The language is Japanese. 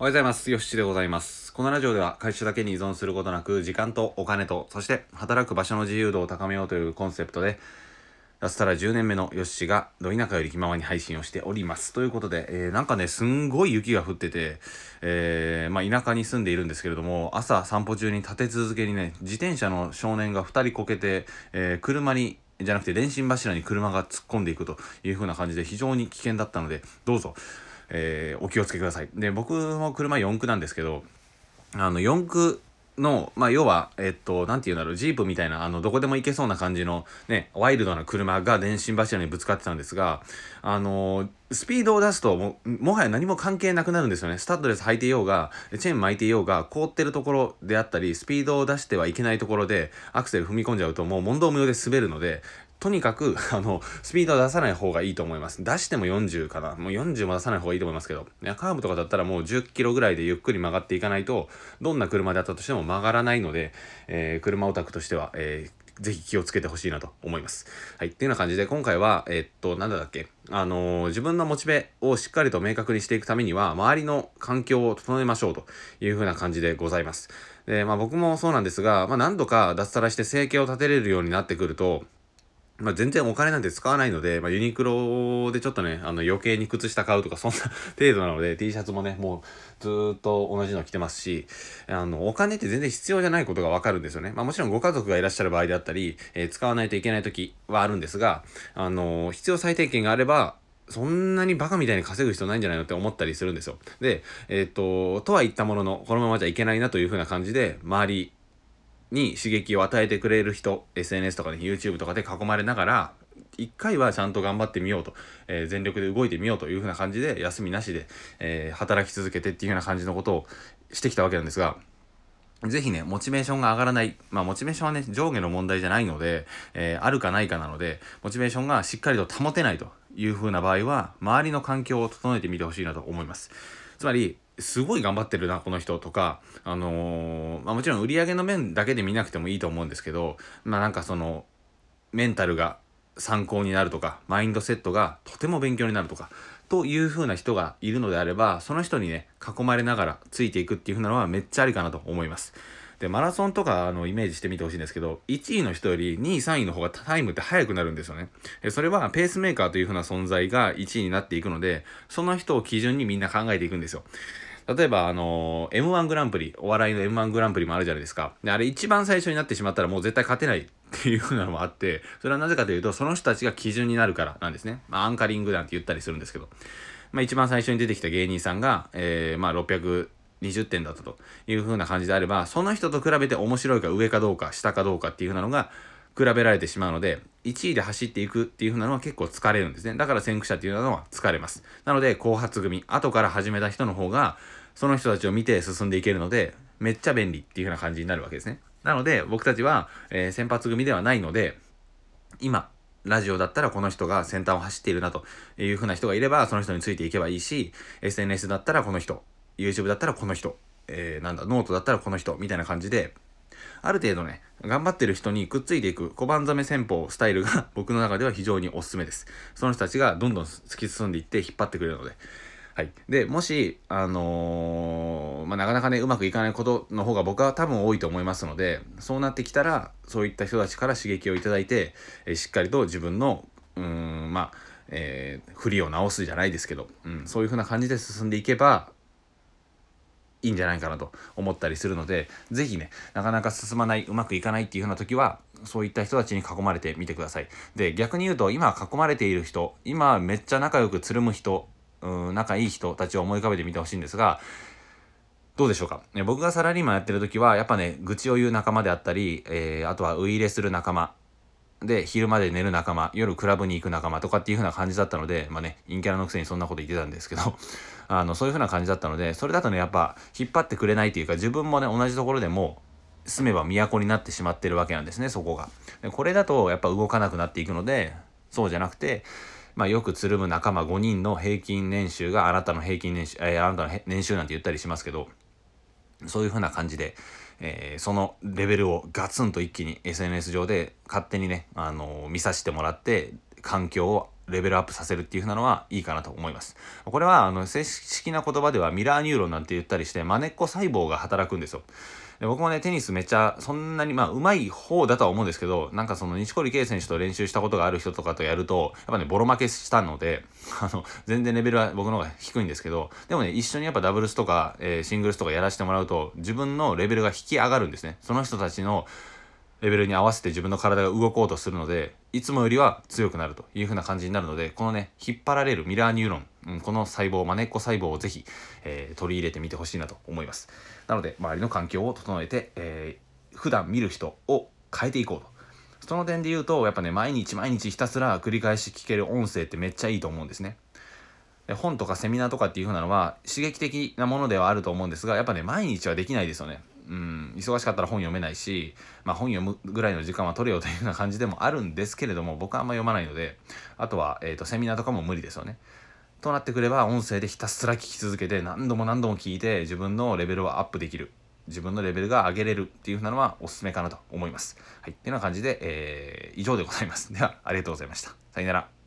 おはようございます。よしちでございます。このラジオでは会社だけに依存することなく、時間とお金と、そして働く場所の自由度を高めようというコンセプトで、ラスタラ10年目のヨッシーが、ど田舎より気ままに配信をしております。ということで、えーなんかね、すんごい雪が降ってて、えーまあ、田舎に住んでいるんですけれども、朝散歩中に立て続けにね、自転車の少年が2人こけて、えー車に、じゃなくて電信柱に車が突っ込んでいくという風な感じで非常に危険だったので、どうぞ、えーお気をつけください。で、僕も車4駆なんですけど、あの、四駆の、まあ、要は、えっと、なんて言うんだろう、ジープみたいな、あの、どこでも行けそうな感じの、ね、ワイルドな車が電信柱にぶつかってたんですが、あのスピードを出すとも、もはや何も関係なくなるんですよね。スタッドレス履いていようが、チェーン巻いていようが、凍ってるところであったり、スピードを出してはいけないところで、アクセル踏み込んじゃうと、もう問答無用で滑るので、とにかく、あの、スピードを出さない方がいいと思います。出しても40かな。もう40も出さない方がいいと思いますけど。カーブとかだったらもう10キロぐらいでゆっくり曲がっていかないと、どんな車であったとしても曲がらないので、えー車オタクとしては、えーぜひ気をつけてほしいなと思います。はい。っていうような感じで、今回は、えーっと、なんだっけ、あのー自分のモチベをしっかりと明確にしていくためには、周りの環境を整えましょうというふうな感じでございます。で、まあ僕もそうなんですが、まあ何度か脱サラして生計を立てれるようになってくると、まあ、全然お金なんて使わないので、まあ、ユニクロでちょっとね、あの余計に靴下買うとかそんな 程度なので、T シャツもね、もうずっと同じの着てますし、あの、お金って全然必要じゃないことがわかるんですよね。まあもちろんご家族がいらっしゃる場合であったり、えー使わないといけない時はあるんですが、あの、必要最低限があれば、そんなにバカみたいに稼ぐ必要ないんじゃないのって思ったりするんですよ。で、えっ、と、とは言ったものの、このままじゃいけないなというふうな感じで、周りに刺激を与えてくれる人 SNS とかで YouTube とかで囲まれながら一回はちゃんと頑張ってみようと、えー全力で動いてみようというふうな感じで休みなしで、えー働き続けてっていうような感じのことをしてきたわけなんですがぜひね、モチベーションが上がらない。まあ、モチベーションはね、上下の問題じゃないので、えーあるかないかなので、モチベーションがしっかりと保てないという風な場合は、周りの環境を整えてみてほしいなと思います。つまり、すごい頑張ってるな、この人とか、あのーまあ、もちろん売り上げの面だけで見なくてもいいと思うんですけど、まあ、なんかその、メンタルが参考になるとか、マインドセットがとても勉強になるとか、という風な人がいるのであれば、その人にね、囲まれながらついていくっていう風なのはめっちゃありかなと思います。で、マラソンとかあのイメージしてみてほしいんですけど、1位の人より2位、3位の方がタイムって速くなるんですよね。それはペースメーカーという風な存在が1位になっていくので、その人を基準にみんな考えていくんですよ。例えば、あの M1 グランプリ、お笑いの M1 グランプリもあるじゃないですか。で、あれ一番最初になってしまったらもう絶対勝てない っていう風なのもあって、それはなぜかというと、その人たちが基準になるからなんですね。まあ、アンカリングなんて言ったりするんですけど。まあ、一番最初に出てきた芸人さんが、えー、まあ、620点だったという風な感じであれば、その人と比べて面白いか上かどうか、下かどうかっていう風なのが、比べられてしまうので、1位で走っていくっていう風なのは結構疲れるんですね。だから先駆者っていうのは疲れます。なので、後発組、後から始めた人の方が、その人たちを見て進んでいけるので、めっちゃ便利っていう風な感じになるわけですね。なので、僕たちは、えー先発組ではないので、今、ラジオだったらこの人が先端を走っているなという風な人がいれば、その人についていけばいいし、SNS だったらこの人、YouTube だったらこの人、えーなんだ、ノートだったらこの人、みたいな感じで、ある程度ね、頑張ってる人にくっついていく小判ザメ戦法スタイルが僕の中では非常におすすめです。その人たちがどんどん突き進んでいって引っ張ってくれるので。はい。で、もし、あのーまあ、なかなかね、うまくいかないことの方が僕は多分多いと思いますので、そうなってきたら、そういった人たちから刺激をいただいて、えしっかりと自分の、うん、まあ、えー、振りを直すじゃないですけど、うん、そういう風な感じで進んでいけば、いいんじゃないかなと思ったりするので、ぜひね、なかなか進まない、うまくいかないっていう風な時は、そういった人たちに囲まれてみてください。で、逆に言うと、今囲まれている人、今めっちゃ仲良くつるむ人、うん、仲いい人たちを思い浮かべてみてほしいんですが、どうでしょうか、ね、僕がサラリーマンやってる時は、やっぱね、愚痴を言う仲間であったり、えーあとはウイイレする仲間、で、昼まで寝る仲間、夜クラブに行く仲間とかっていう風な感じだったので、まあね、陰キャラのくせにそんなこと言ってたんですけど、あの、そういう風な感じだったので、それだとね、やっぱ、引っ張ってくれないというか、自分もね、同じところでも、住めば都になってしまってるわけなんですね、そこが。でこれだと、やっぱ動かなくなっていくので、そうじゃなくて、まあ、よくつるむ仲間5人の平均年収があなたの平均年収、えーあなたの年収なんて言ったりしますけど、そういうふうな感じで、えーそのレベルをガツンと一気に SNS 上で勝手にね、あのー見させてもらって環境をレベルアップさせるっていう風なのはいいかなと思います。これはあの正式な言葉ではミラーニューロンなんて言ったりしてマネっこ細胞が働くんですよ。で僕もね、テニスめっちゃ、そんなに、まあ、うまい方だとは思うんですけど、なんかその、西堀圭選手と練習したことがある人とかとやると、やっぱね、ボロ負けしたので、あの、全然レベルは僕の方が低いんですけど、でもね、一緒にやっぱダブルスとか、えー、シングルスとかやらせてもらうと、自分のレベルが引き上がるんですね。その人たちの、レベルに合わせて自分の体が動こうとするので、いつもよりは強くなるという風な感じになるので、このね、引っ張られるミラーニューロン、うん、この細胞、まねっこ細胞をぜひ、えー、取り入れてみてほしいなと思います。なので、周りの環境を整えて、えー、普段見る人を変えていこうと。その点で言うと、やっぱね、毎日毎日ひたすら繰り返し聞ける音声ってめっちゃいいと思うんですね。本とかセミナーとかっていう風なのは刺激的なものではあると思うんですが、やっぱね、毎日はできないですよね。うん、忙しかったら本読めないし、まあ、本読むぐらいの時間は取れよというような感じでもあるんですけれども僕はあんま読まないのであとは、えーと、セミナーとかも無理ですよね。となってくれば音声でひたすら聞き続けて何度も何度も聞いて自分のレベルをアップできる自分のレベルが上げれるっていうふうなのはおすすめかなと思います。はい。っていうような感じで、えー、以上でございます。では、ありがとうございました。さよなら。